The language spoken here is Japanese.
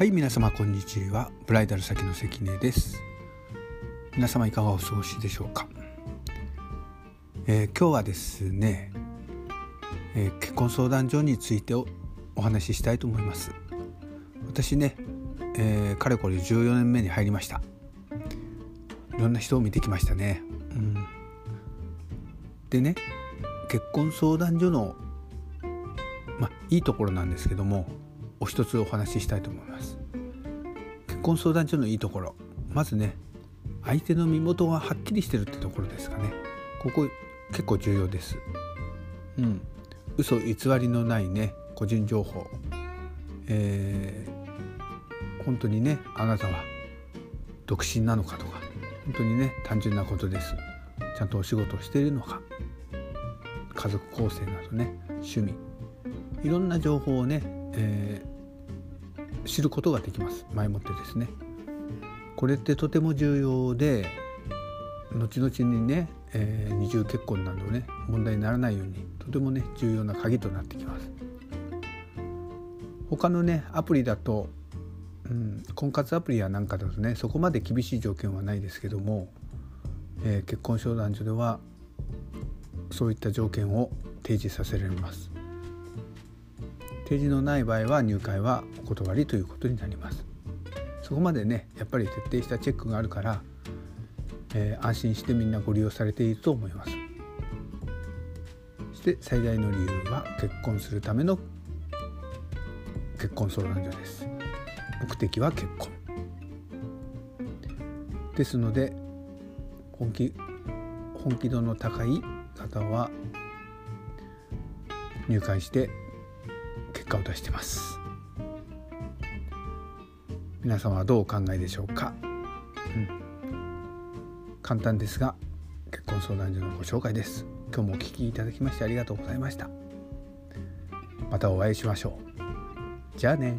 はい皆様こんにちは。ブライダル先の関根です。皆様いかがお過ごしでしょうか、えー、今日はですね、えー、結婚相談所についてお話ししたいと思います。私ね、えー、かれこれ14年目に入りました。いろんな人を見てきましたね、うん、でね結婚相談所のまいいところなんですけどもお一つお話ししたいと思います。結婚相談所のいいところ。まずね相手の身元がはっきりしてるってところですかね。ここ結構重要です。うん。嘘偽りのないね個人情報。えー、本当にねあなたは独身なのかとか。本当にね単純なことです。ちゃんとお仕事をしているのか。家族構成などね趣味。いろんな情報をね、え知ることができます。前もってですね。これってとても重要で後々にね、えー、二重結婚などね問題にならないようにとてもね重要な鍵となってきます。他のねアプリだと、うん、婚活アプリやなんかだとねそこまで厳しい条件はないですけども、えー、結婚相談所ではそういった条件を提示させられます。提示のない場合は入会はお断りということになります。そこまでねやっぱり徹底したチェックがあるから、えー、安心してみんなご利用されていると思います。そして最大の理由は結婚するための結婚相談所です。目的は結婚。ですので本気本気度の高い方は入会して結果を出してます。皆さんはどうお考えでしょうか、うん、簡単ですが結婚相談所のご紹介です。今日もお聞きいただきましてありがとうございました。またお会いしましょう。じゃあね。